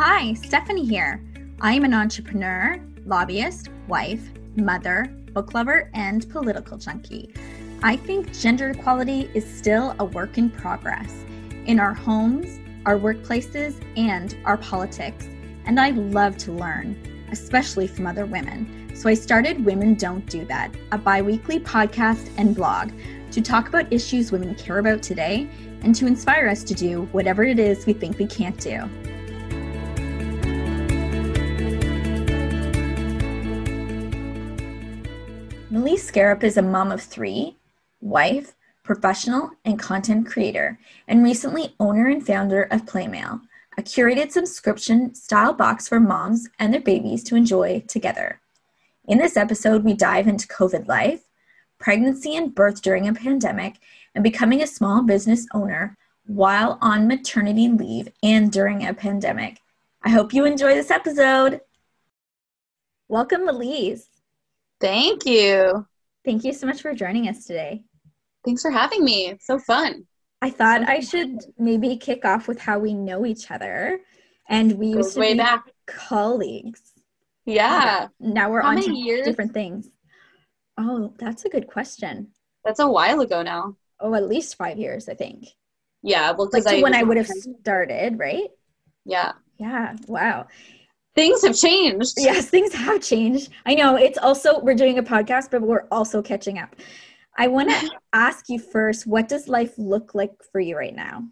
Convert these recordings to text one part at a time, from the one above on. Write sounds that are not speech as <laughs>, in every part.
Hi, Stephanie here. I am an entrepreneur, lobbyist, wife, mother, book lover, and political junkie. I think gender equality is still a work in progress in our homes, our workplaces, and our politics. And I love to learn, especially from other women. So I started Women Don't Do That, a bi weekly podcast and blog to talk about issues women care about today and to inspire us to do whatever it is we think we can't do. Melise Scarup is a mom of three, wife, professional, and content creator, and recently owner and founder of Playmail, a curated subscription style box for moms and their babies to enjoy together. In this episode, we dive into COVID life, pregnancy and birth during a pandemic, and becoming a small business owner while on maternity leave and during a pandemic. I hope you enjoy this episode. Welcome, Melise. Thank you. Thank you so much for joining us today. Thanks for having me. It's so fun. I thought so I should maybe kick off with how we know each other. And we Goes used to way be back. colleagues. Yeah. Now we're How on to years? different things. Oh, that's a good question. That's a while ago now. Oh, at least five years, I think. Yeah. Well, Like I when I would have started, right? Yeah. Yeah. Wow. Things have changed. Yes, things have changed. I know it's also we're doing a podcast, but we're also catching up. I want to <laughs> ask you first, what does life look like for you right now?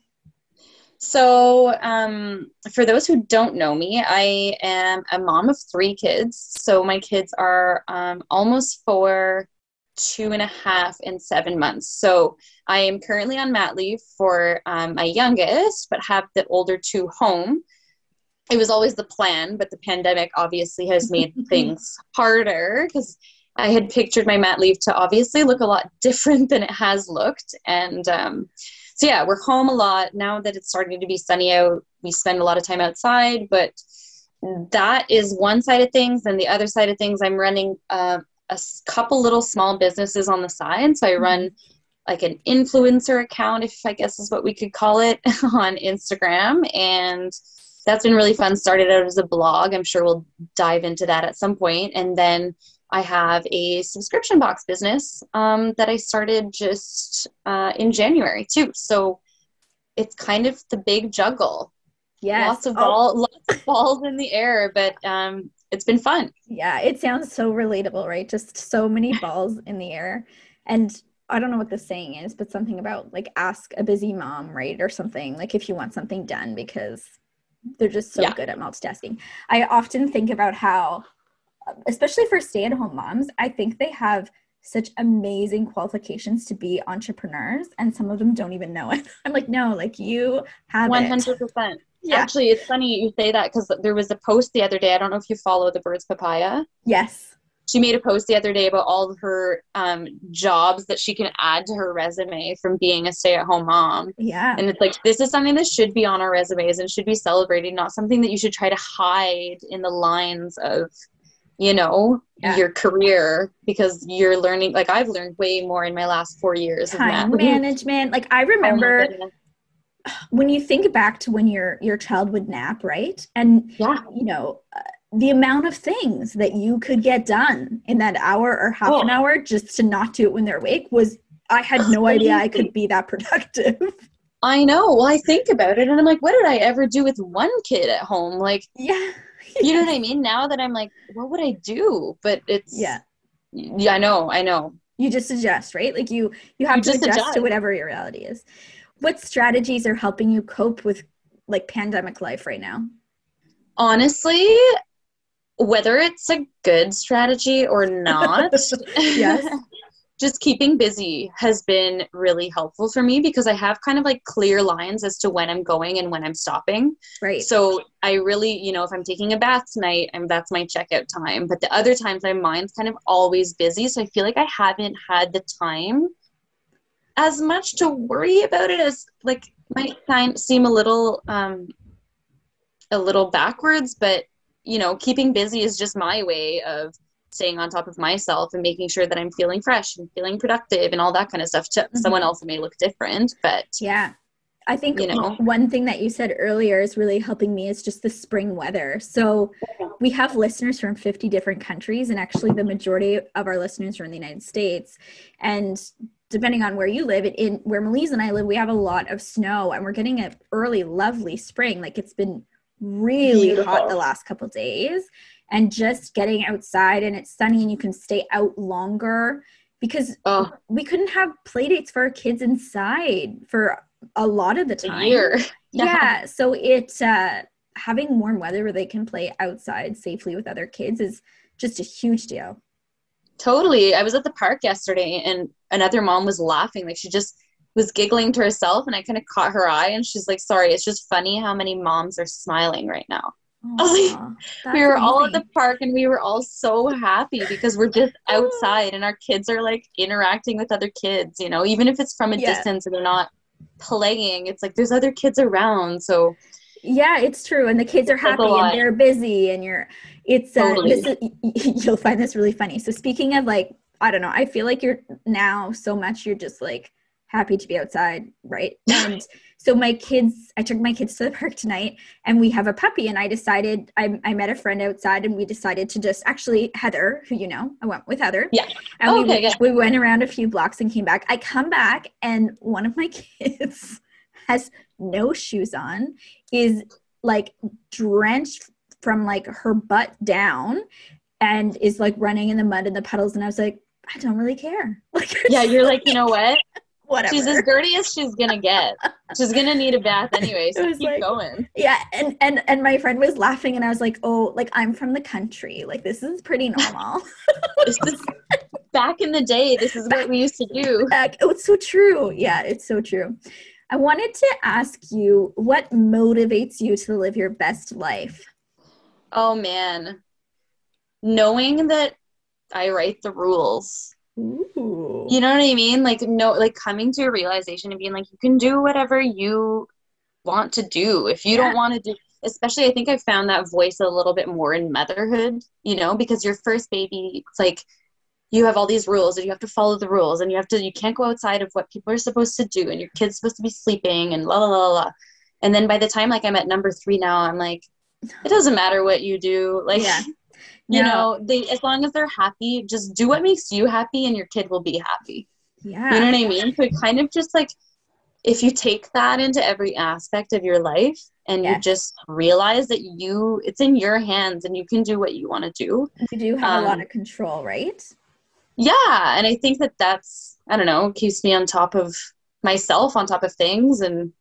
So, um, for those who don't know me, I am a mom of three kids. So, my kids are um, almost four, two and a half, and seven months. So, I am currently on mat leave for um, my youngest, but have the older two home. It was always the plan, but the pandemic obviously has made <laughs> things harder because I had pictured my mat leave to obviously look a lot <laughs> different than it has looked. And um, so yeah, we're home a lot now that it's starting to be sunny out. We spend a lot of time outside, but that is one side of things. And the other side of things, I'm running uh, a couple little small businesses on the side. So I run like an influencer account, if I guess is what we could call it, <laughs> on Instagram, and that's been really fun. Started out as a blog. I'm sure we'll dive into that at some point. and then I have a subscription box business um, that I started just uh, in January too. So it's kind of the big juggle. Yes. Lots of Oh, lots of balls in the air, but um, it's been fun. Yeah, it sounds so relatable, right? Just so many <laughs> balls in the air. And I don't know what the saying is, but something about like ask a busy mom, right? Or something like if you want something done because they're just so Yeah. good at multitasking. I often think about how, especially for stay at home moms, I think they have such amazing qualifications to be entrepreneurs and some of them don't even know it. <laughs> I'm like, no, like you have it. hundred percent. Yeah. Actually, it's funny you say that because there was a post the other day. I don't know if you follow the Birds Papaya. Yes. She made a post the other day about all of her um, jobs that she can add to her resume from being a stay-at-home mom. Yeah. And it's like this is something that should be on our resumes and should be celebrated, not something that you should try to hide in the lines of, you know, Yeah. your career because you're learning. Like I've learned way more in my last four years of Time management. Like I remember <sighs> when you think back to when your your child would nap right and Yeah. you know uh, the amount of things that you could get done in that hour or half an Oh. hour just to not do it when they're awake was i had no idea i could be that productive <laughs> I know. Well, I think about it and I'm like, what did I ever do with one kid at home? Like, yeah you know <laughs> what I mean? Now that I'm like, what would I do? But it's yeah yeah, I know, I know. you just adjust right like you you have You to just adjust to whatever your reality is what strategies are helping you cope with like pandemic life right now Honestly, whether it's a good strategy or not, <laughs> Yes. <laughs> just keeping busy has been really helpful for me because I have kind of like clear lines as to when I'm going and when I'm stopping. right So I really, you know, if I'm taking a bath tonight, and that's my checkout time. But the other times, my mind's kind of always busy, so I feel like I haven't had the time as much to worry about it as like might seem a little um a little backwards, but you know, keeping busy is just my way of staying on top of myself and making sure that I'm feeling fresh and feeling productive and all that kind of stuff. To mm-hmm. someone else, it may look different, but Yeah. I think you know? one thing that you said earlier is really helping me is just the spring weather. So we have listeners from 50 different countries, and actually, the majority of our listeners are in the United States. And depending on where you live, in where Melise and I live, we have a lot of snow, and we're getting an early, lovely spring. Like it's been really Beautiful. hot the last couple days, and just getting outside and it's sunny and you can stay out longer because Oh, we couldn't have play dates for our kids inside for a lot of the time. year. <laughs> Yeah. So it uh having warm weather where they can play outside safely with other kids is just a huge deal. Totally. I was at the park yesterday and another mom was laughing. Like she just was giggling to herself and I kind of caught her eye and she's like, sorry, it's just funny how many moms are smiling right now. was like, we were all at the park and we were all so happy because we're just <laughs> outside and our kids are like interacting with other kids, you know, even if it's from a Yeah. distance and they're not playing, it's like there's other kids around. So Yeah, it's true. And the kids are It says a happy and they're busy and you're it's uh Totally. this is you'll find this really funny. So speaking of like I don't know, I feel like you're now so much you're just like happy to be outside, right? <laughs> And so my kids I took my kids to the park tonight and we have a puppy and I decided I I met a friend outside and we decided to just actually Heather, who you know, I went with Heather. Yeah. And Oh, we okay, yeah. we went around a few blocks and came back. I come back and one of my <laughs> kids has no shoes on, is like drenched from like her butt down and is like running in the mud and the puddles and I was like, I don't really care. <laughs> Like yeah, you're like, you know what? Whatever. She's as dirty as she's gonna get. She's gonna need a bath <laughs> anyway, so keep like- going. yeah, and and and my friend was laughing and I was like, "Oh, like I'm from the country. Like this is pretty normal." <laughs> This is back in the day, this is what we used to do. <laughs> Like, oh, it's so true. Yeah, it's so true. I wanted to ask you what motivates you to live your best life? Oh man. Knowing that I write the rules. Ooh. You know what I mean? Like no like coming to a realization and being like you can do whatever you want to do. If you Yeah. don't want to do especially I think I found that voice a little bit more in motherhood, you know, because your first baby it's like you have all these rules and you have to follow the rules and you have to you can't go outside of what people are supposed to do and your kid's supposed to be sleeping and la la la la. And then by the time like I'm at number 3 now, I'm like it doesn't matter what you do. Like Yeah. <laughs> you No. know, they as long as they're happy, just do what makes you happy and your kid will be happy. Yeah. You know what I mean? So it kind of just like if you take that into every aspect of your life and Yeah. you just realize that you it's in your hands and you can do what you want to do. you do have a lot um, of control, right? Yeah, and I think that that's I don't know, keeps me on top of myself, on top of things and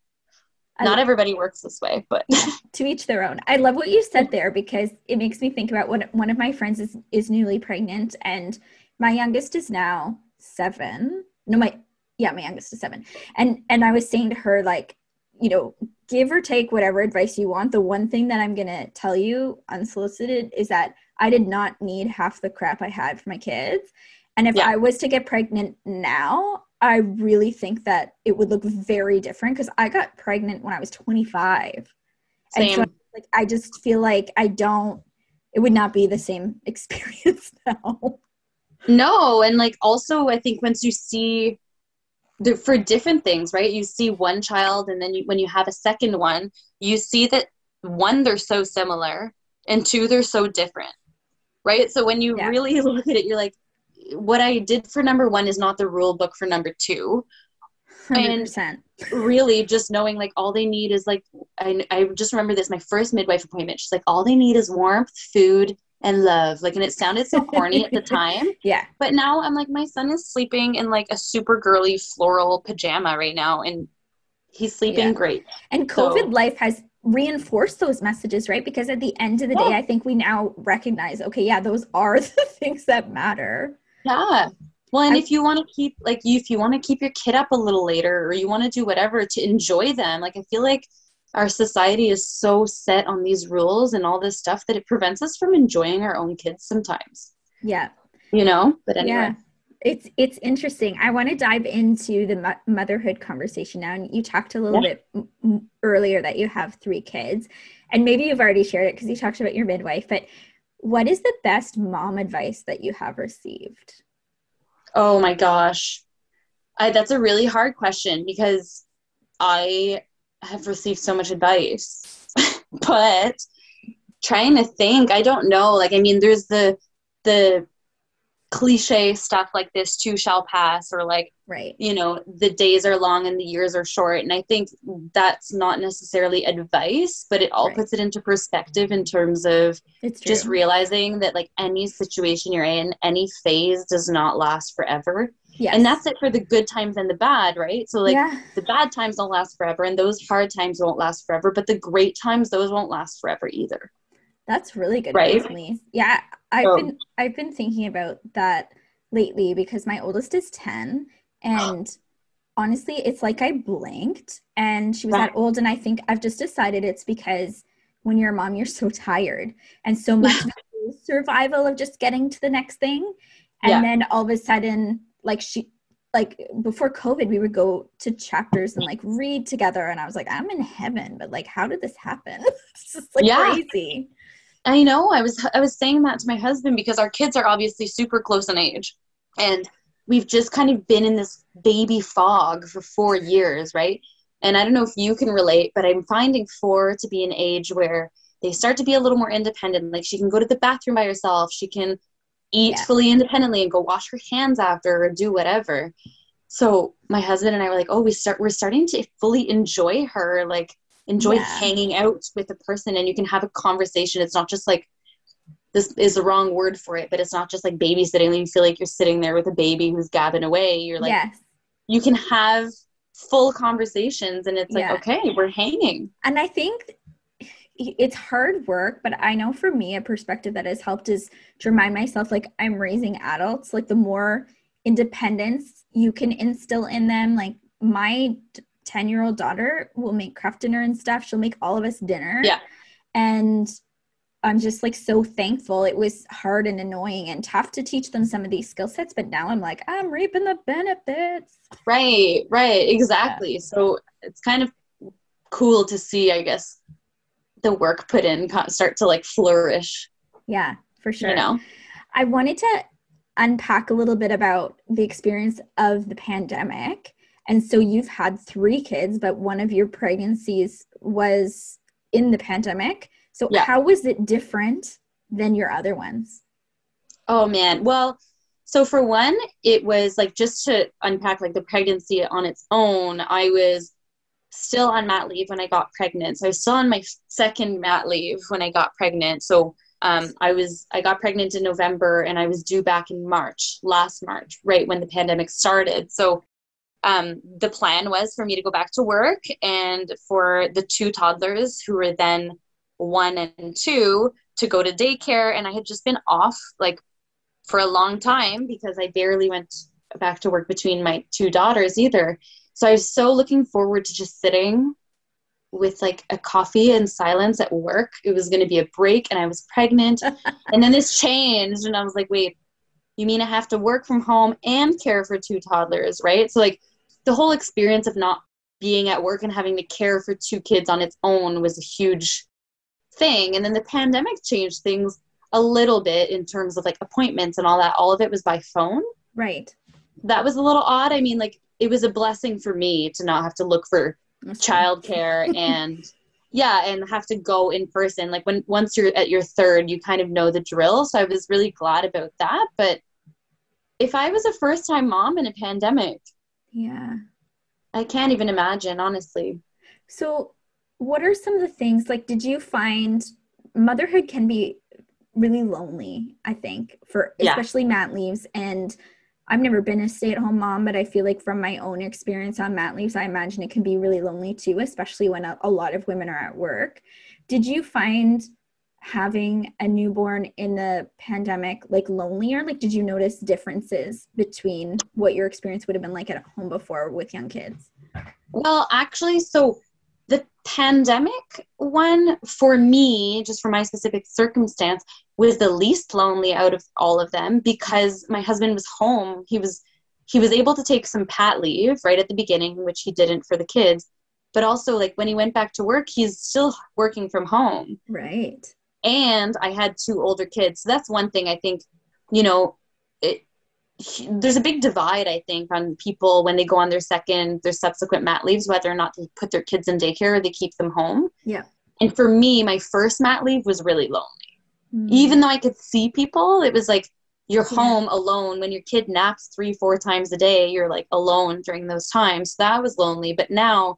not everybody works this way, but <laughs> to each their own. I love what you said there because it makes me think about one one of my friends is is newly pregnant and my youngest is now 7. No, my yeah, my youngest is 7. And and I was saying to her like, you know, give or take whatever advice you want. The one thing that I'm going to tell you unsolicited is that I did not need half the crap I had for my kids. And if Yeah. I was to get pregnant now, I really think that it would look very different because I got pregnant when I was 25. And so same. like I just feel like I don't it would not be the same <laughs> experience now. No, and like also I think once you see the, for different things, right? You see one child and then you, when you have a second one, you see that one they're so similar and two they're so different. Right? So when you Yeah. really <laughs> look at it you're like what I did for number 1 is not the rule book for number 2. 100%. Really just knowing like all they need is like I I just remember this my first midwife appointment. She's like all they need is warmth, food, and love. Like and it sounded so corny at the <laughs> time. yeah. But now I'm like, my son is sleeping in like a super girly floral pajama right now, and he's sleeping Yeah. great. And So- COVID life has reinforced those messages, right? Because at the end of the day, I think we now recognize, okay, yeah, those are <laughs> the things that matter. Yeah. Well, and I- if you want to keep like you, if you want to keep your kid up a little later, or you want to do whatever to enjoy them, like I feel like our society is so set on these rules and all this stuff that it prevents us from enjoying our own kids sometimes. Yeah. You know. But anyway. Yeah. It's it's interesting. I want to dive into the mo- motherhood conversation now. And you talked a little Yeah. bit m- earlier that you have three kids, and maybe you've already shared it because you talked about your midwife. But what is the best mom advice that you have received? Oh my gosh. I, that's a really hard question because I have received so much advice, <laughs> but trying to think, I don't know. Like, I mean, there's the the cliche stuff like this too shall pass or like right you know the days are long and the years are short and i think that's not necessarily advice but it all right. puts it into perspective in terms of just realizing that like any situation you're in any phase does not last forever Yes. And that's it for the good times and the bad, right? So like yeah. the bad times don't last forever and those hard times won't last forever, but the great times those won't last forever either. That's really good right? Yeah, I've been I've been thinking about that lately because my oldest is 10 and honestly, it's like I blinked and she was right. that old and I think I've just decided it's because when you're a mom you're <laughs> so tired and so much survival of just getting to the next thing and yeah. then all of a sudden like she like before covid we would go to chapters and like read together and i was like i'm in heaven but like how did this happen <laughs> it's just like yeah. crazy I know. I was I was saying that to my husband because our kids are obviously super close in age, and we've just kind of been in this baby fog for four years, right? And I don't know if you can relate, but I'm finding four to be an age where they start to be a little more independent. Like she can go to the bathroom by herself, she can eat yeah. fully independently and go wash her hands after or do whatever. So my husband and I were like, oh, we start we're starting to fully enjoy her like enjoy yeah. hanging out with a person and you can have a conversation it's not just like this is the wrong word for it but it's not just like babysitting you feel like you're sitting there with a baby who's gabbing away you're like yes. you can have full conversations and it's like yeah. okay we're hanging and i think it's hard work but i know for me a perspective that has helped is to remind myself like i'm raising adults like the more independence you can instill in them like my 10 year old daughter will make Kraft Dinner and stuff. She'll make all of us dinner. Yeah. And I'm just like so thankful. It was hard and annoying and tough to teach them some of these skill sets, but now I'm like, I'm reaping the benefits. Right, right, exactly. Yeah. So it's kind of cool to see, I guess, the work put in start to like flourish. Yeah, for sure. You know, I wanted to unpack a little bit about the experience of the pandemic and so you've had three kids, but one of your pregnancies was in the pandemic. So yeah. how was it different than your other ones? Oh man. Well, so for one, it was like just to unpack like the pregnancy on its own, I was still on mat leave when I got pregnant. So I was still on my second mat leave when I got pregnant. So um, I was I got pregnant in November and I was due back in March, last March, right when the pandemic started. So um, the plan was for me to go back to work and for the two toddlers who were then one and two to go to daycare. And i had just been off like for a long time because i barely went back to work between my two daughters either. So i was so looking forward to just sitting with like a coffee and silence at work. It was going to be a break and i was pregnant. <laughs> And then this changed and i was like wait you mean i have to work from home and care for two toddlers right? So like the whole experience of not being at work and having to care for two kids on its own was a huge thing. And then the pandemic changed things a little bit in terms of like appointments and all that. All of it was by phone. Right. That was a little odd. I mean, like it was a blessing for me to not have to look for childcare <laughs> and yeah, and have to go in person. Like when once you're at your third, you kind of know the drill. So I was really glad about that. But if I was a first time mom in a pandemic, yeah. I can't even imagine, honestly. So, what are some of the things like did you find motherhood can be really lonely, I think, for yeah. especially mat leaves and I've never been a stay-at-home mom, but I feel like from my own experience on mat leaves, I imagine it can be really lonely too, especially when a, a lot of women are at work. Did you find having a newborn in the pandemic like lonelier? Like did you notice differences between what your experience would have been like at home before with young kids? Well actually so the pandemic one for me just for my specific circumstance was the least lonely out of all of them because my husband was home. He was he was able to take some pat leave right at the beginning which he didn't for the kids. But also like when he went back to work he's still working from home. Right and I had two older kids. So that's one thing I think, you know, it there's a big divide i think on people when they go on their second their subsequent mat leaves whether or not they put their kids in daycare or they keep them home Yeah. and for me my first mat leave was really lonely Mm. even though i could see people it was like you're Yeah. home alone when your kid naps three four times a day you're like alone during those times So that was lonely but now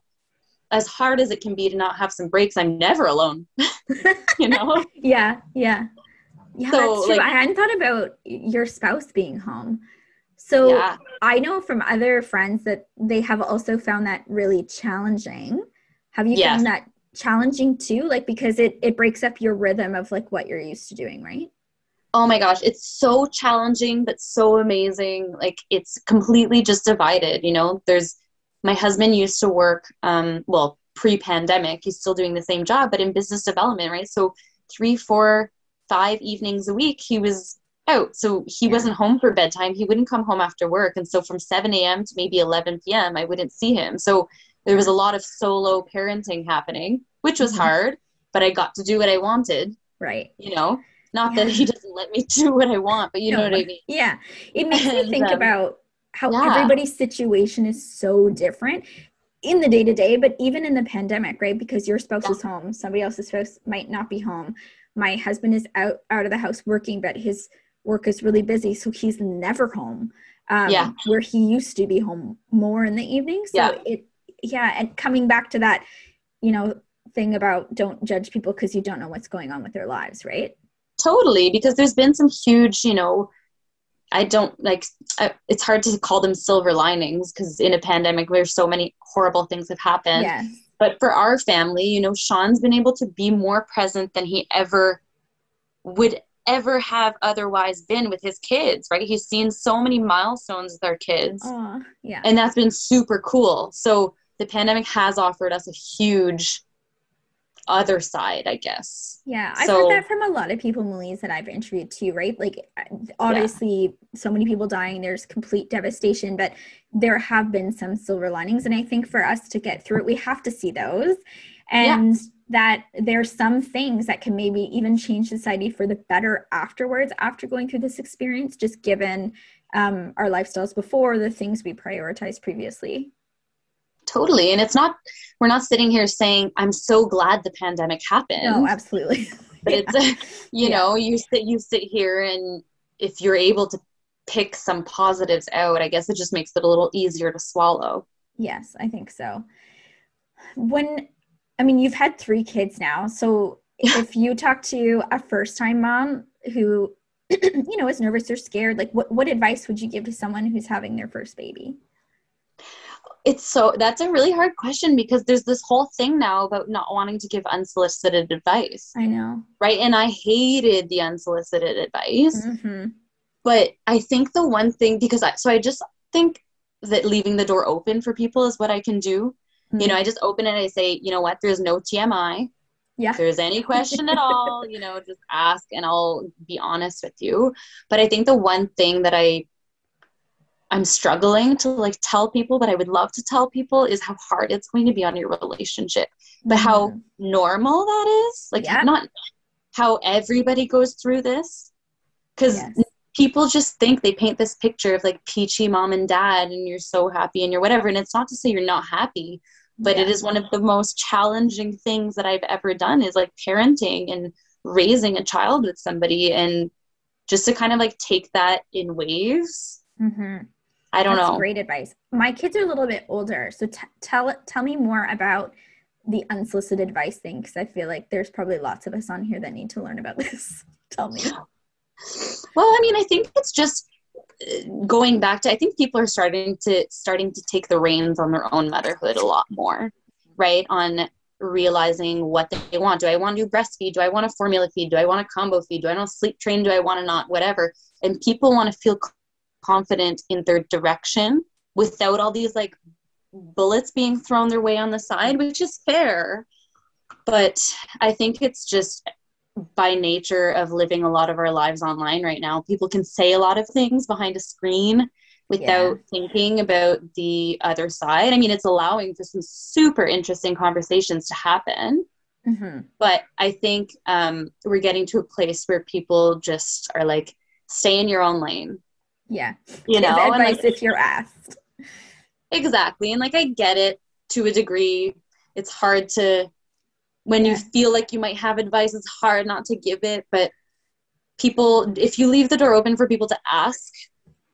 as hard as it can be to not have some breaks i'm never alone <laughs> you know <laughs> Yeah, yeah. Yeah, So, that's true. like- I hadn't thought about your spouse being home. So yeah I know from other friends that they have also found that really challenging. Have you Yes. found that challenging too? Like because it it breaks up your rhythm of like what you're used to doing, right? oh my gosh it's so challenging but so amazing like it's completely just divided you know there's my husband used to work um well pre-pandemic he's still doing the same job but in business development right? So three four five evenings a week he was out. So he Yeah. wasn't home for bedtime. He wouldn't come home after work. And so from 7 a.m to maybe 11 p.m i wouldn't see him. So there was a lot of solo parenting happening which was Mhm. hard but i got to do what i wanted Right. you know? Not that he doesn't let me <laughs> do what i want but you No, know what i mean. Yeah. It makes me think <laughs> um, about how yeah. everybody's situation is so different in the day to day, but even in the pandemic, right? Because your spouse Yeah. is home, somebody else's spouse might not be home. My husband is out out of the house working, but his work is really busy, so he's never home. Um, Yeah. where he used to be home more in the evening. So Yeah. it, yeah, and coming back to that, you know, thing about don't judge people because you don't know what's going on with their lives, right? totally because there's been some huge you know i don't like I, it's hard to call them silver linings because in a pandemic there's so many horrible things have happened yes. but for our family you know sean's been able to be more present than he ever would ever have otherwise been with his kids right he's seen so many milestones with our kids Aw, yeah. and that's been super cool so the pandemic has offered us a huge other side i guess Yeah, I've So- heard that from a lot of people, Melise, that I've interviewed too, right? Like, uh, obviously, so many people dying, there's complete devastation, but there have been some silver linings. And I think for us to get through it, we have to see those. And that there's some things that can maybe even change society for the better afterwards, after going through this experience, just given um, our lifestyles before, the things we prioritized previously. Totally. And it's not, we're not sitting here saying, I'm so glad the pandemic happened. No, absolutely. but <laughs> it's, uh, you Yeah. know, you sit, you sit here and if you're able to pick some positives out, I guess it just makes it a little easier to swallow. Yes, I think so. When, I mean, you've had three kids now. So if you talk to a first time mom who, <clears throat> you know, is nervous or scared, like what, what advice would you give to someone who's having their first baby? It's so, that's a really hard question because there's this whole thing now about not wanting to give unsolicited advice, I know. right? And I hated the unsolicited advice. hmm but I think the one thing because I so I just think that leaving the door open for people is what I can do. You know, I just open it and I say, you know what, there's no TMI. Yeah. If there's any question at all, you know, just ask and I'll be honest with you. But I think the one thing that I I'm struggling to like tell people, but I would love to tell people is how hard it's going to be on your relationship. But how Mhm. normal that is. Like Yeah. not how everybody goes through this. Because Yes. people just think they paint this picture of like peachy mom and dad and you're so happy and you're whatever. And it's not to say you're not happy, but it Yeah. is one of the most challenging things that I've ever done is like parenting and raising a child with somebody and just to kind of like take that in waves. Mhm. I don't That's know. great advice. My kids are a little bit older, so t- tell tell me more about the unsolicited advice thing because I feel like there's probably lots of us on here that need to learn about <laughs> this. tell me. Well, I mean, I think it's just uh, going back to I think people are starting to starting to take the reins on their own motherhood a lot more, right? On realizing what they want. Do I want to do breastfeed? Do I want to formula feed? Do I want a combo feed? Do I want to sleep train? Do I want to not? Whatever. And people want to feel confident in their direction without all these like bullets being thrown their way on the side, which is fair. But I think it's just by nature of living a lot of our lives online right now, people can say a lot of things behind a screen without thinking about the other side. I mean, it's allowing for some super interesting conversations to happen. hmm But I think um, we're getting to a place where people just are like, stay in your own lane. Yeah. You know, and, advice like, if you're asked. exactly. And like I get it to a degree. It's hard to when you feel like you might have advice, it's hard not to give it, but people if you leave the door open for people to ask,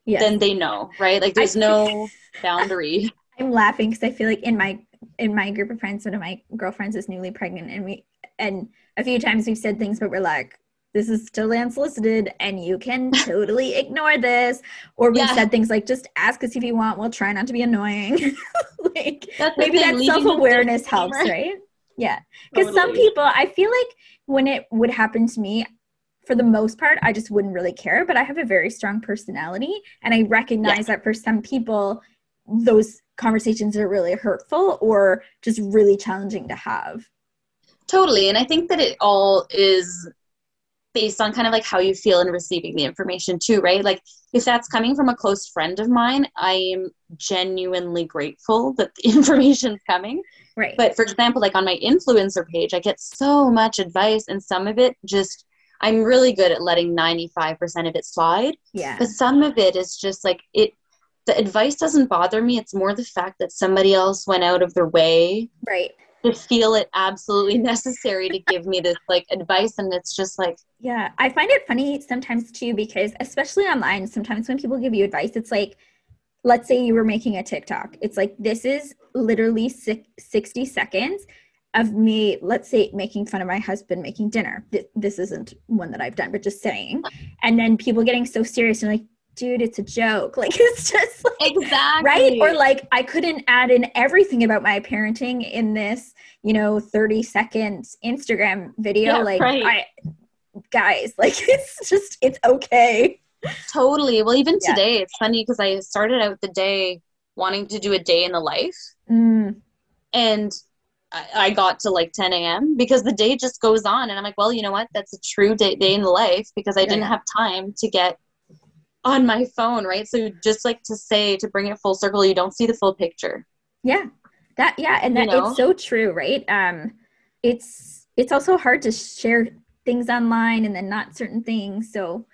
Yes. then they know, right? Like there's I- no <laughs> boundary. I'm laughing because I feel like in my in my group of friends, one of my girlfriends is newly pregnant, and we and a few times we've said things, but we're like, "This is totally unsolicited, and you can totally ignore this." Or we've Yeah. said things like, "Just ask us if you want. We'll try not to be annoying." <laughs> like That's maybe thing, that self awareness helps, right? Yeah, because some people, I feel like when it would happen to me. For the most part, I just wouldn't really care, but I have a very strong personality, and I recognize that for some people, those conversations are really hurtful or just really challenging to have. Totally. And I think that it all is based on kind of like how you feel in receiving the information too, right? Like if that's coming from a close friend of mine, I am genuinely grateful that the <laughs> information's coming. Right. But for example, like on my influencer page, I get so much advice and some of it just I'm really good at letting 95% of it slide. yeah. But some of it is just like it the advice doesn't bother me. It's more the fact that somebody else went out of their way Right. To feel it absolutely <laughs> necessary to give me this like advice and it's just like Yeah. I find it funny sometimes too because especially online, sometimes when people give you advice, it's like let's say you were making a TikTok. It's like this is literally six, 60 seconds of me, let's say, making fun of my husband making dinner. Th- This isn't one that I've done, but just saying. And then people getting so serious and like, dude, it's a joke. <laughs> Like it's just like exactly right or like i couldn't add in everything about my parenting in this you know 30 second instagram video Yeah, like right. i guys <laughs> like it's just it's okay. Totally. Well even Yeah. today it's funny because i started out the day wanting to do a day in the life. Mm, and I, I got to like 10 a.m because the day just goes on and i'm like well you know what? That's a true day, day in the life because i Yeah, didn't have time to get on my phone right? So just like to say to bring it full circle you don't see the full picture. Yeah that yeah and You that know? it's so true right? Um it's it's also hard to share things online and then not certain things so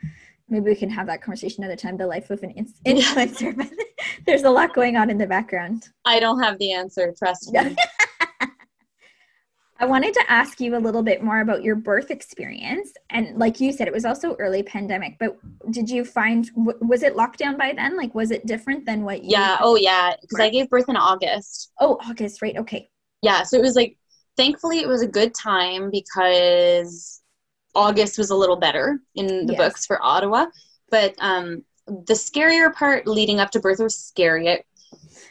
maybe we can have that conversation another time the life of an influencer <laughs> but there's a lot going on in the background. I don't have the answer trust me <laughs> I wanted to ask you a little bit more about your birth experience. And like you said, it was also early pandemic, but did you find, was it lockdown by then? Like, was it different than what you? yeah oh yeah because i gave birth in august Oh, August, right. Okay. yeah so it was like thankfully it was a good time because august was a little better in the Yes. books for ottawa but um the scarier part leading up to birth was scary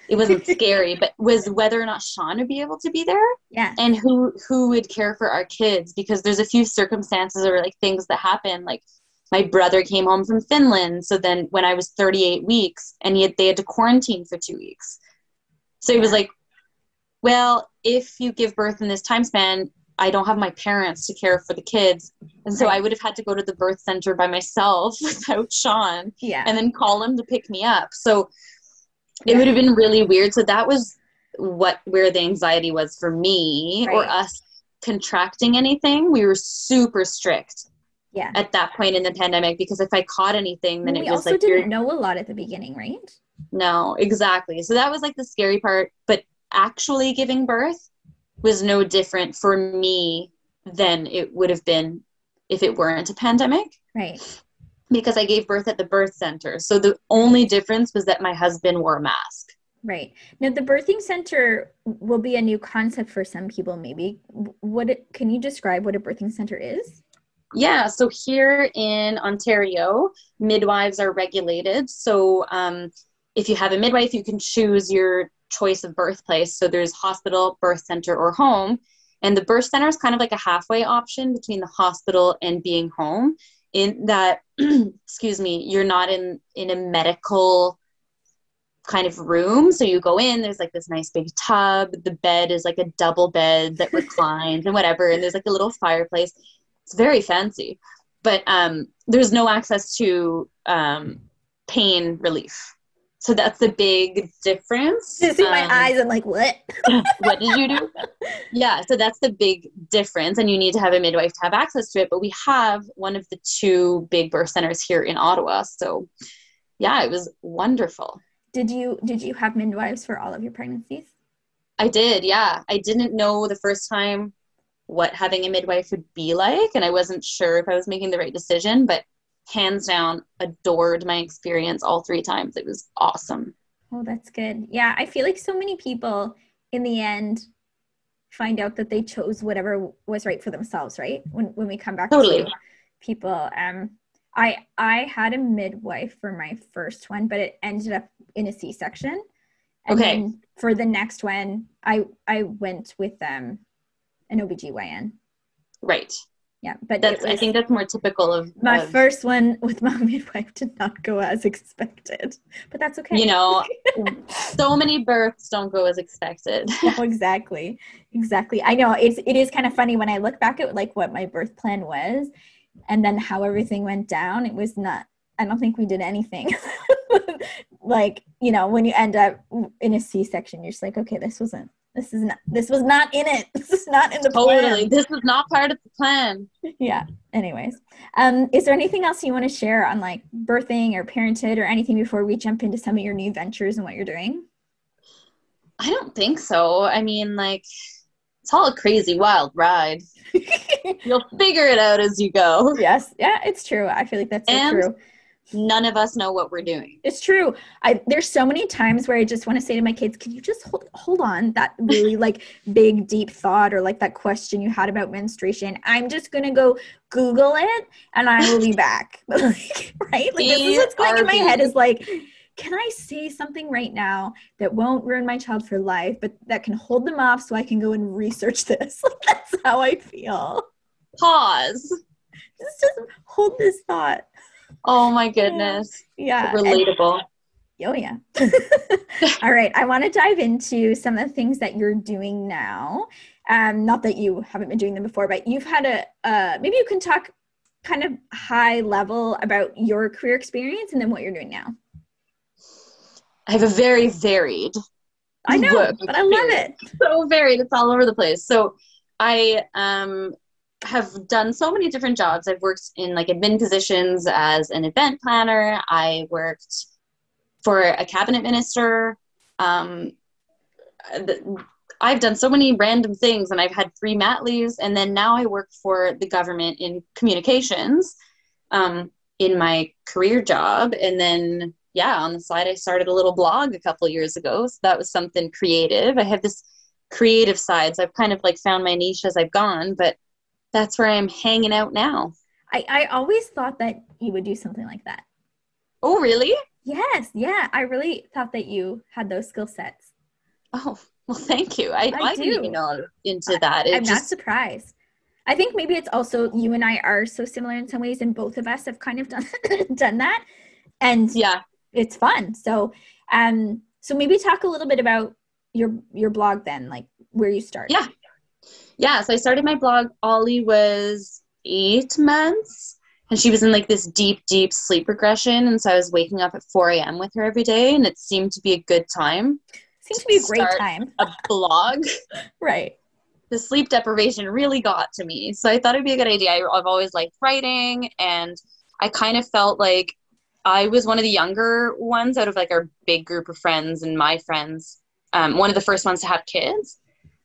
it, wasn't <laughs> scary but was whether or not sean would be able to be there Yeah. and who who would care for our kids because there's a few circumstances or like things that happen like my brother came home from finland so then when i was 38 weeks and he had, they had to quarantine for two weeks so he was like well if you give birth in this time span i don't have my parents to care for the kids and so i would have had to go to the birth center by myself <laughs> without sean Yeah. and then call him to pick me up. So it Yeah. would have been really weird. So that was what where the anxiety was for me or us contracting anything. We were super strict yeah. at that point in the pandemic because if I caught anything, then we it was also like you're- didn't know a lot at the beginning, right? no, exactly. So that was like the scary part. But actually giving birth was no different for me than it would have been if it weren't a pandemic. Right. Because I gave birth at the birth center. So the only difference was that my husband wore a mask. Right. Now, the birthing center will be a new concept for some people, maybe. What it, can you describe what a birthing center is? Yeah, so here in Ontario, midwives are regulated. So um, if you have a midwife, you can choose your choice of birthplace. So there's hospital, birth center, or home. And the birth center is kind of like a halfway option between the hospital and being home, in that, <clears throat> excuse me, you're not in in a medical kind of room. So you go in, there's like this nice big tub. The bed is like a double bed that reclines and whatever. And there's like a little fireplace. It's very fancy, but um, there's no access to um, pain relief. So that's the big difference. You see my Um, eyes, I'm like, what? <laughs> what did you do? Yeah, so that's the big difference, and you need to have a midwife to have access to it. But we have one of the two big birth centers here in Ottawa, so yeah, it was wonderful. Did you did you have midwives for all of your pregnancies? I did, yeah. I didn't know the first time what having a midwife would be like, and I wasn't sure if I was making the right decision, but hands down, adored my experience all three times. It was awesome. Oh, that's good. Yeah, I feel like so many people in the end find out that they chose whatever was right for themselves, right? When when we come back totally. to people. Um I I had a midwife for my first one, but it ended up in a C-section. And Okay. then for the next one, I I went with um an OBGYN. Right. Yeah, but That's it I think that's more typical of, my of, first one with <laughs> my midwife did not go as expected, but that's okay. you know, <laughs> so many births don't go as expected. <laughs> no, exactly, exactly. I know it's it is kind of funny when I look back at like what my birth plan was, and then how everything went down. It was not. I don't think we did anything. like you know, when you end up in a C section, you're just like, okay, this wasn't. This is not. This was not in it. <laughs> This is not in the plan. Totally. This is not part of the plan. <laughs> yeah anyways um is there anything else you want to share on like birthing or parenthood or anything before we jump into some of your new ventures and what you're doing I don't think so. I mean, like, it's all a crazy, wild ride. <laughs> You'll figure it out as you go. yes yeah it's true i feel like that's so And- true None of us know what we're doing. it's true i there's so many times where i just want to say to my kids can you just hold hold on that really like <laughs> big deep thought or like that question you had about menstruation i'm just gonna go google it and i will be back <laughs> like, right like this is what's going in my head is like can I say something right now that won't ruin my child for life, but that can hold them off so I can go and research this? <laughs> Like, that's how I feel. Pause. Just, just hold this thought. Oh my goodness. Yeah. and- Relatable. oh, yeah. <laughs> <laughs> All right. I want to dive into some of the things that you're doing now. Um, not that you haven't been doing them before, but you've had a, uh, maybe you can talk kind of high level about your career experience and then what you're doing now. I have a very varied I know, but I love it. so varied. It's all over the place. So I um have done so many different jobs. I've worked in like admin positions as an event planner. I worked for a cabinet minister. Um, I've done so many random things, and I've had three mat leaves, and then now I work for the government in communications um, in my career job, and then yeah, on the side, I started a little blog a couple years ago. So that was something creative. I have this creative side, so I've kind of like found my niche as I've gone, but that's where I'm hanging out now. I, I always thought that you would do something like that. Oh, really? Yes, yeah. I really thought that you had those skill sets. Oh, well, thank you. I, I I, didn't do. even know into that. It I'm not surprised. I think maybe it's also you and I are so similar in some ways, and both of us have kind of done <coughs> done that, and yeah. it's fun. So, um, so maybe talk a little bit about your your blog then, like where you started. Yeah. Yeah. So I started my blog. Ollie was eight months and she was in like this deep, deep sleep regression. And so I was waking up at 4 a.m. with her every day and it seemed to be a good time. seems to be a great time, A blog. <laughs> right? the sleep deprivation really got to me. So I thought it'd be a good idea. I've always liked writing, and I kind of felt like I was one of the younger ones out of like our big group of friends and my friends, um, one of the first ones to have kids.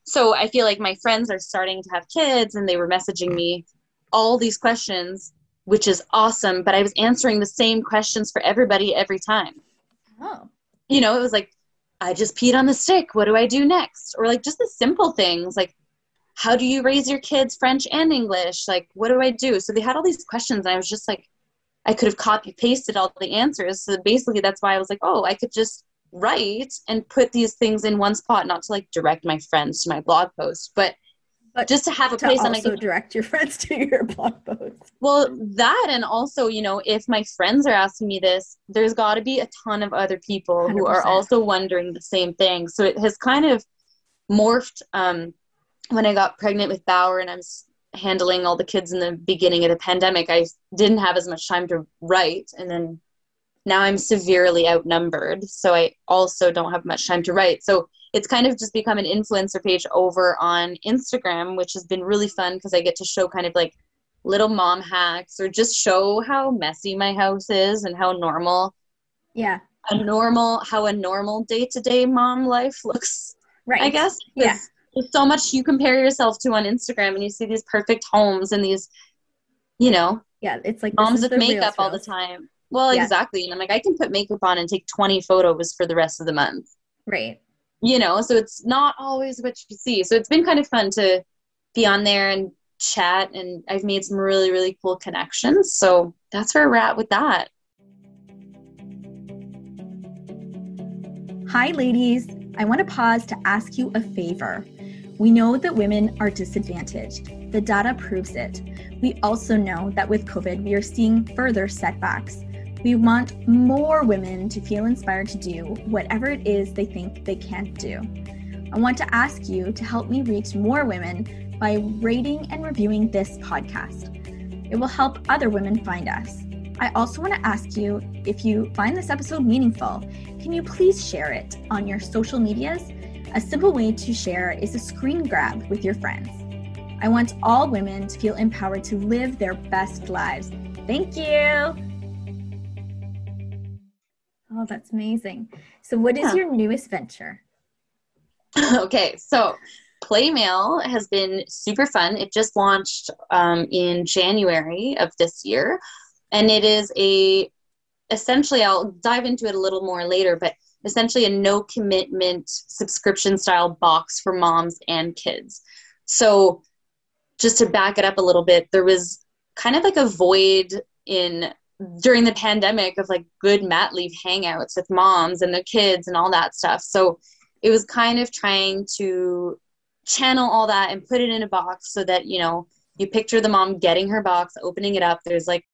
So I feel like my friends are starting to have kids, and they were messaging me all these questions, which is awesome. But I was answering the same questions for everybody every time Oh, you know, it was like, I just peed on the stick. What do I do next? Or like just the simple things like, how do you raise your kids French and English? Like, what do I do? So they had all these questions, and I was just like, I could have copy pasted all the answers. So basically, that's why I was like, oh, I could just write and put these things in one spot, not to like direct my friends to my blog post, but, But just to have a to place also could direct your <laughs> friends to your blog posts. well, that and also, you know, if my friends are asking me this, there's got to be a ton of other people who are also wondering the same thing. So it has kind of morphed um, when I got pregnant with Bauer and I'm handling all the kids in the beginning of the pandemic. I didn't have as much time to write. And then now I'm severely outnumbered. So I also don't have much time to write. So it's kind of just become an influencer page over on Instagram, which has been really fun because I get to show kind of like little mom hacks or just show how messy my house is and how normal Yeah. a normal how a normal day-to-day mom life looks Right. i guess Yeah. there's so much you compare yourself to on instagram and you see these perfect homes and these you know Yeah. It's like moms with makeup all the time well Yeah. exactly and i'm like i can put makeup on and take 20 photos for the rest of the month Right. you know so it's not always what you see so it's been kind of fun to be on there and chat and i've made some really really cool connections so that's where we're at with that Hi, ladies. I want to pause to ask you a favor. We know that women are disadvantaged. The data proves it. We also know that with COVID, we are seeing further setbacks. We want more women to feel inspired to do whatever it is they think they can't do. I want to ask you to help me reach more women by rating and reviewing this podcast. It will help other women find us. I also want to ask you if you find this episode meaningful, can you please share it on your social medias? A simple way to share is a screen grab with your friends. I want all women to feel empowered to live their best lives. Thank you. Oh, that's amazing. So, what is Yeah. your newest venture? <laughs> okay, so Playmail has been super fun. It just launched um, in January of this year, and it is a essentially I'll dive into it a little more later, but essentially a no commitment subscription style box for moms and kids. So just to back it up a little bit, there was kind of like a void in during the pandemic of like good mat leave hangouts with moms and their kids and all that stuff. So it was kind of trying to channel all that and put it in a box so that you know you picture the mom getting her box opening it up. There's like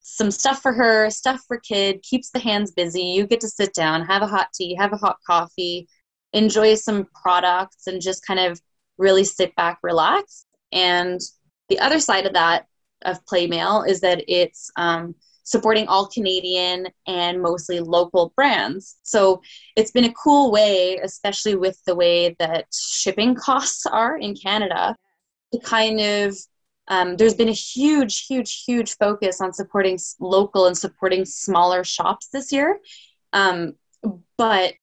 some stuff for her stuff for kid keeps the hands busy. You get to sit down have a hot tea have a hot coffee enjoy some products and just kind of really sit back relax. And the other side of that of playmail is that it's um, supporting all canadian and mostly local brands so it's been a cool way, especially with the way that shipping <laughs> costs are in Canada, to kind of um, there's been a huge, huge, huge focus on supporting local and supporting smaller shops this year. Um, but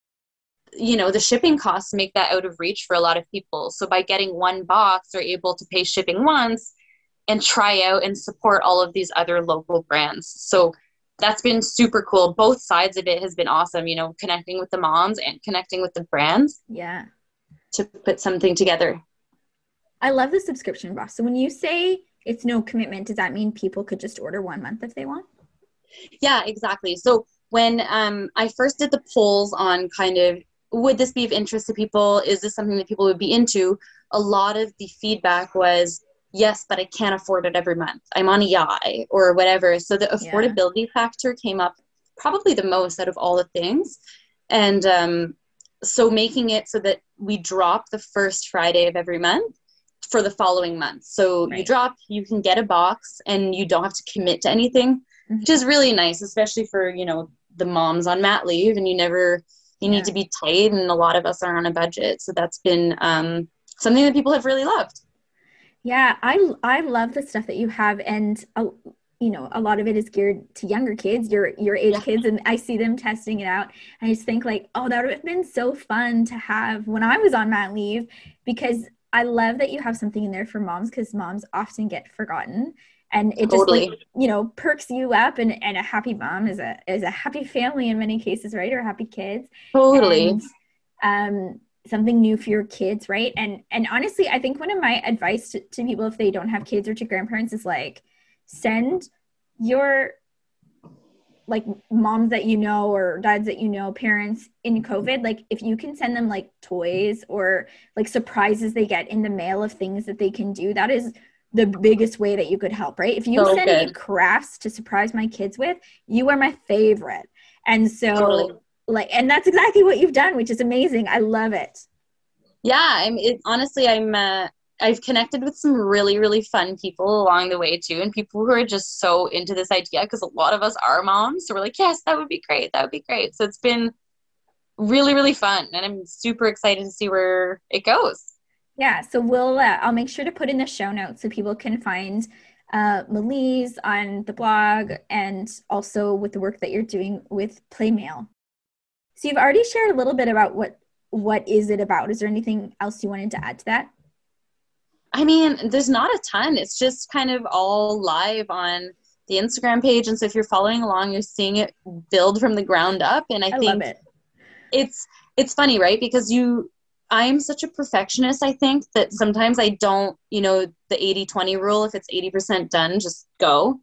you know the shipping costs make that out of reach for a lot of people. So by getting one box, they're able to pay shipping once and try out and support all of these other local brands. So that's been super cool. Both sides of it has been awesome, you know, connecting with the moms and connecting with the brands Yeah. to put something together. I love the subscription box. So, when you say it's no commitment, does that mean people could just order one month if they want? Yeah, exactly. So when um, I first did the polls on kind of would this be of interest to people? Is this something that people would be into? A lot of the feedback was yes, but I can't afford it every month. I'm on EI or whatever. So the Yeah. affordability factor came up probably the most out of all the things. And um, so making it so that we drop the first Friday of every month for the following month. So you drop, you can get a box and you don't have to commit to anything, Mhm. which is really nice, especially for, you know, the moms on mat leave and you never, you Yeah. need to be tight and a lot of us are on a budget. So that's been um, something that people have really loved. Yeah, I I love the stuff that you have, and uh, you know, a lot of it is geared to younger kids, your your age Yeah. kids, and I see them testing it out. And I just think like, oh, that would have been so fun to have when I was on mat leave, because I love that you have something in there for moms, because moms often get forgotten, and it just like you know perks you up, and and a happy mom is a is a happy family in many cases, right, or happy kids Totally. and um, something new for your kids right? And and honestly i think one of my advice to, to people if they don't have kids or to grandparents is like send your like moms that you know or dads that you know parents in covid like if you can send them like toys or like surprises they get in the mail of things that they can do that is the biggest way that you could help right? If you So send me crafts to surprise my kids with you are my favorite. And so Totally. like and that's exactly what you've done which is amazing. I love it yeah i'm it, honestly i'm uh, i've connected with some really really fun people along the way too and people who are just so into this idea because a lot of us are moms so we're like yes that would be great that would be great so it's been really really fun and i'm super excited to see where it goes yeah so we'll uh, i'll make sure to put in the show notes so people can find uh, Melise on the blog and also with the work that you're doing with Playmail. So you've already shared a little bit about what what is it about. Is there anything else you wanted to add to that? I mean, there's not a ton. It's just kind of all live on the Instagram page, and so if you're following along, you're seeing it build from the ground up. And I, I think it. it's it's funny, right? Because you I'm such a perfectionist, I think, that sometimes I don't, you know, the 80 20 rule, if it's 80% done, just go.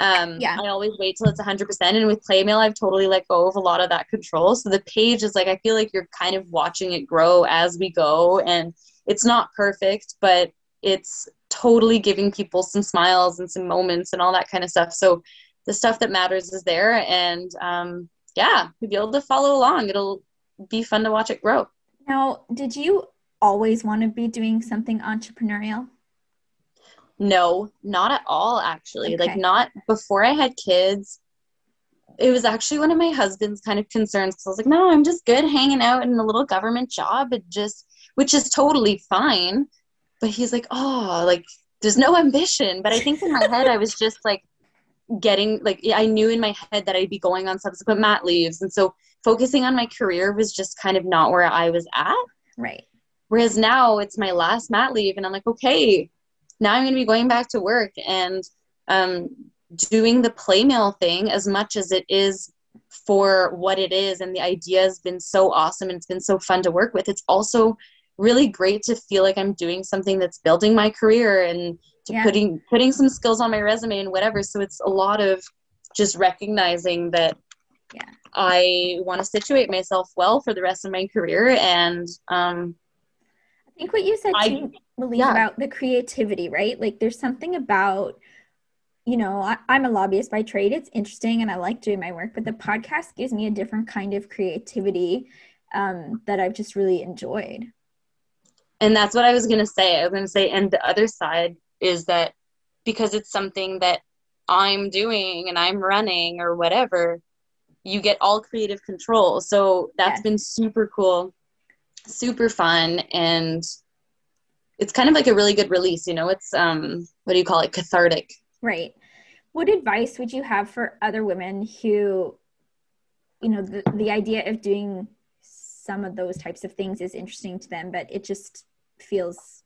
Um, yeah. I always wait till it's 100%. And with Playmail, I've totally let go of a lot of that control. So the page is like, I feel like you're kind of watching it grow as we go. And it's not perfect, but it's totally giving people some smiles and some moments and all that kind of stuff. So the stuff that matters is there. And um, yeah, you'll be able to follow along. It'll be fun to watch it grow. Now, did you always want to be doing something entrepreneurial? No, not at all, actually. Okay. Like, not before I had kids. It was actually one of my husband's kind of concerns. So I was like, no, I'm just good hanging out in a little government job, and just, which is totally fine. But he's like, oh, like, there's no ambition. But I think in my head, I was just like, getting like I knew in my head that I'd be going on subsequent mat leaves, and so focusing on my career was just kind of not where I was at. Right. Whereas now it's my last mat leave, and I'm like, okay, now I'm going to be going back to work and um, doing the playmail thing as much as it is for what it is. And the idea has been so awesome and it's been so fun to work with. It's also really great to feel like I'm doing something that's building my career and yeah. putting putting some skills on my resume and whatever. So it's a lot of just recognizing that yeah. I want to situate myself well for the rest of my career. And um, I think what you said too, Melise, yeah. about the creativity, right? Like there's something about, you know, I, I'm a lobbyist by trade. It's interesting and I like doing my work, but the podcast gives me a different kind of creativity um, that I've just really enjoyed. And that's what I was going to say. I was going to say, and the other side is that because it's something that I'm doing and I'm running or whatever, you get all creative control. So that's yes. been super cool, super fun, and it's kind of like a really good release. You know, it's um, what do you call it? Cathartic. Right. What advice would you have for other women who, you know, the the idea of doing some of those types of things is interesting to them, but it just feels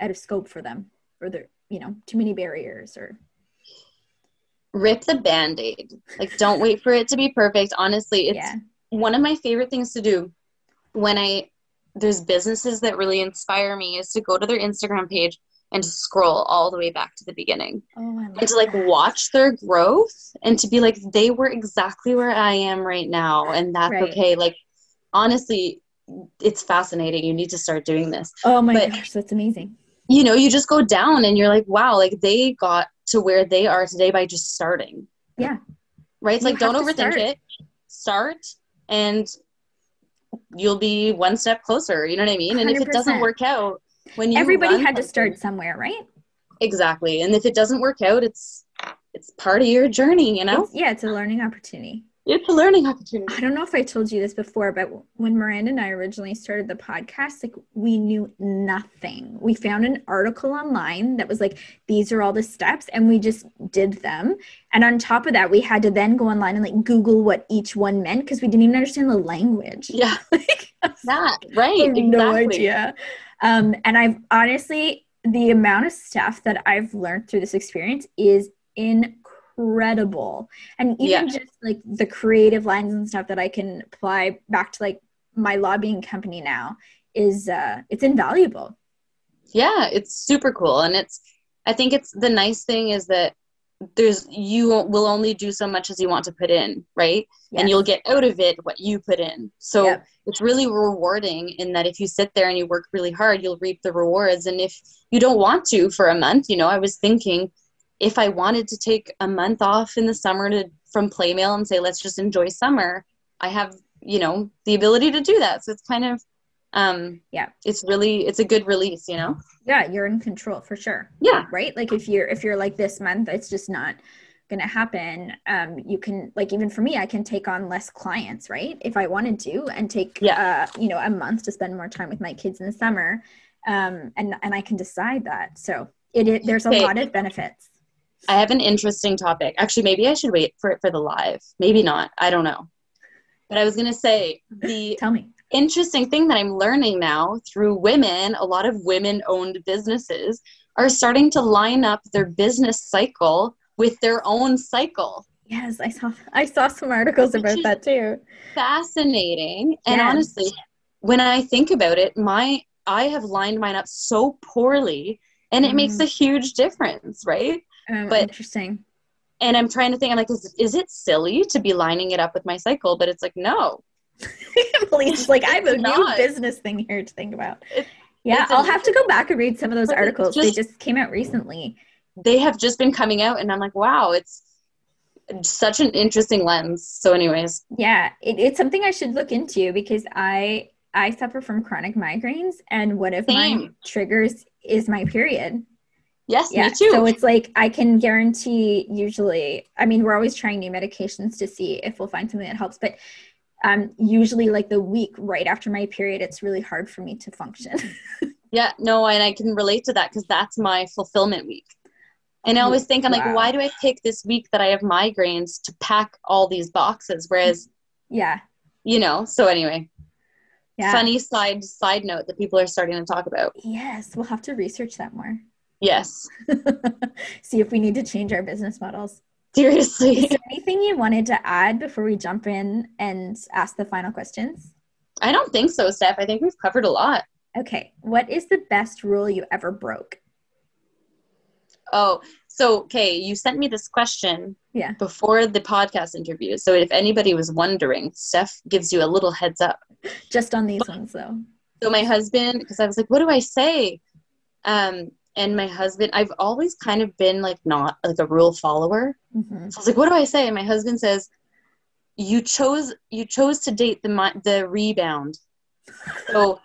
out of scope for them, or there, you know, too many barriers or rip the band-aid like don't wait for it to be perfect honestly it's yeah. one of my favorite things to do when i there's businesses that really inspire me is to go to their instagram page and to scroll all the way back to the beginning oh, and to like that. watch their growth and to be like they were exactly where i am right now and that's right. okay like honestly it's fascinating you need to start doing this oh my but, gosh that's amazing you know you just go down and you're like wow like they got to where they are today by just starting. Yeah. Right? It's you like don't overthink start. it. Start and you'll be one step closer. You know what I mean? 100%. And if it doesn't work out, when you everybody had to start somewhere, right? Exactly. And if it doesn't work out, it's it's part of your journey, you know? It's, yeah, it's a learning opportunity. It's a learning opportunity. I don't know if I told you this before, but when Miranda and I originally started the podcast, like we knew nothing. We found an article online that was like, these are all the steps, and we just did them. And on top of that, we had to then go online and like Google what each one meant because we didn't even understand the language. Yeah. <laughs> like, that, right. Exactly. No idea. Um, and I've honestly, the amount of stuff that I've learned through this experience is in incredible. And even yeah. just like the creative lines and stuff that I can apply back to like my lobbying company now is uh it's invaluable. Yeah, it's super cool. And it's I think it's the nice thing is that there's you will only do so much as you want to put in, right? Yes. And you'll get out of it what you put in. So yep. it's really rewarding in that if you sit there and you work really hard, you'll reap the rewards. And if you don't want to for a month, you know, I was thinking if I wanted to take a month off in the summer to from Playmail and say let's just enjoy summer, I have you know the ability to do that. So it's kind of um yeah it's really it's a good release you know yeah you're in control for sure yeah right like if you're if you're like this month it's just not gonna happen um you can like even for me i can take on less clients right if i wanted to and take yeah. uh you know a month to spend more time with my kids in the summer um and and i can decide that so It, it there's a Okay. lot of benefits. I have an interesting topic. Actually, maybe I should wait for it for the live. Maybe not. I don't know. But I was going to say the Tell me. interesting thing that I'm learning now through women, a lot of women owned businesses are starting to line up their business cycle with their own cycle. Yes, I saw I saw some articles about that too. Fascinating. And Yes. honestly, when I think about it, my I have lined mine up so poorly and it makes Mm. a huge difference, right? Um, But- interesting. And I'm trying to think, I'm like, is, is it silly to be lining it up with my cycle? But it's like, no, <laughs> is like I have a It's new business thing here to think about. It- yeah, I'll have to go back and read some of those articles. just- they just came out recently. they have just been coming out and i'm like wow it's such an interesting lens so anyways Yeah, it, it's something I should look into because I I suffer from chronic migraines, and one of my triggers is my period. Yes Yeah, me too so it's like I can guarantee. Usually, I mean, we're always trying new medications to see if we'll find something that helps, but um, usually, like the week right after my period, it's really hard for me to function. <laughs> yeah no and i can relate to that because that's my fulfillment week and i always think i'm like why do i pick this week that i have migraines to pack all these boxes whereas yeah, you know so anyway yeah. funny side side note that people are starting to talk about Yes, we'll have to research that more. Yes <laughs> See if we need to change our business models. seriously Is there anything you wanted to add before we jump in and ask the final questions? i don't think so steph i think we've covered a lot Okay, what is the best rule you ever broke? Oh, so okay, you sent me this question Yeah. before the podcast interview. So if anybody was wondering, Steph gives you a little heads up. Just on these ones, though. So my husband, because I was like, what do I say? Um, and my husband, I've always kind of been like not like a rule follower. hmm So I was like, what do I say? And my husband says, you chose you chose to date the the rebound. So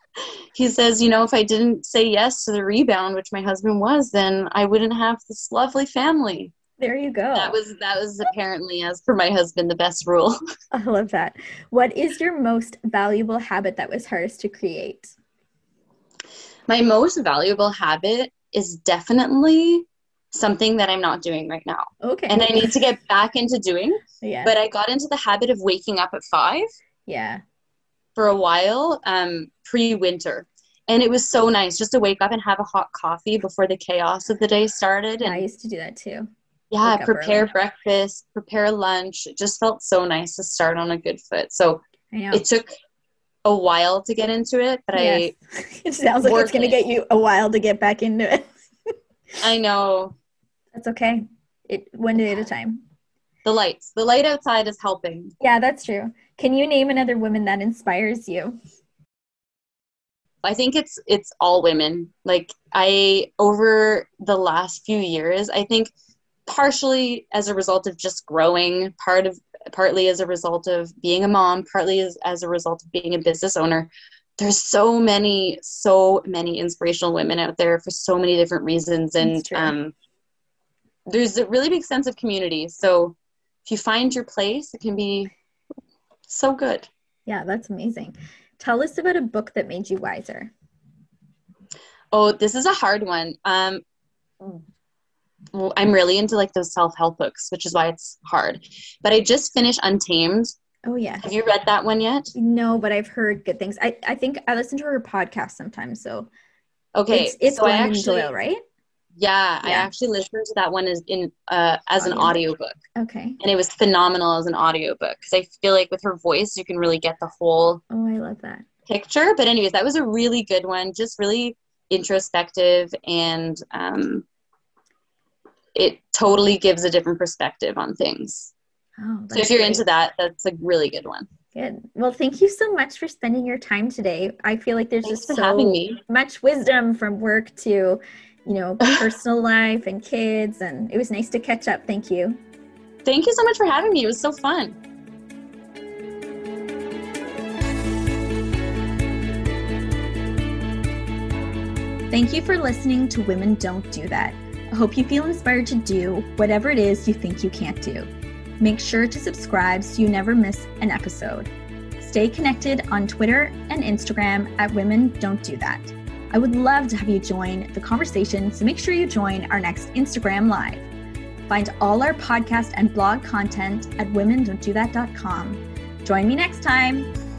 <laughs> he says, you know, if I didn't say yes to the rebound, which my husband was, then I wouldn't have this lovely family. There you go. That was that was apparently, as for my husband, the best rule. <laughs> I love that. What is your most valuable habit that was hardest to create? My most valuable habit is definitely something that I'm not doing right now, Okay. and I need to get back into doing. yeah. But I got into the habit of waking up at five yeah. for a while, um, pre-winter, and it was so nice just to wake up and have a hot coffee before the chaos of the day started, And I used to do that too. yeah, wake prepare breakfast, prepare lunch. It just felt so nice to start on a good foot. So I know. it took a while to get into it, but Yes. <laughs> it sounds like it's going to get you a while to get back into it. I <laughs> I know That's okay. It one day at a time. the lights. The light outside is helping. Yeah, that's true. Can you name another woman that inspires you? I think it's it's all women. Like I over the last few years, I think partially as a result of just growing, part of partly as a result of being a mom, partly as, as a result of being a business owner. There's so many, so many inspirational women out there for so many different reasons, and um, there's a really big sense of community. So if you find your place, it can be so good. Yeah, that's amazing. Tell us about a book that made you wiser. Oh, this is a hard one. Um, I'm really into like those self help books, which is why it's hard. But I just finished Untamed. Oh yeah. Have you read that one yet? No, but I've heard good things. I, I think I listen to her podcast sometimes, so Okay, it's it's so I actually, Doyle, right? yeah, I actually listened to that one as in uh, as an Audio. audiobook, Okay. and it was phenomenal as an audiobook because I feel like with her voice, you can really get the whole Oh, I love that. picture. But anyways, that was a really good one, just really introspective and um, it totally gives a different perspective on things. Oh, So if you're great. into that, that's a really good one. Good. Well, thank you so much for spending your time today. I feel like there's Thanks just so much wisdom from work to, you know, <laughs> personal life and kids, and it was nice to catch up. Thank you. Thank you so much for having me. It was so fun. Thank you for listening to Women Don't Do That. I hope you feel inspired to do whatever it is you think you can't do. Make sure to subscribe so you never miss an episode. Stay connected on Twitter and Instagram at Women Don't Do That. I would love to have you join the conversation, so make sure you join our next Instagram Live. Find all our podcast and blog content at womendon'tdothat.com. Join me next time.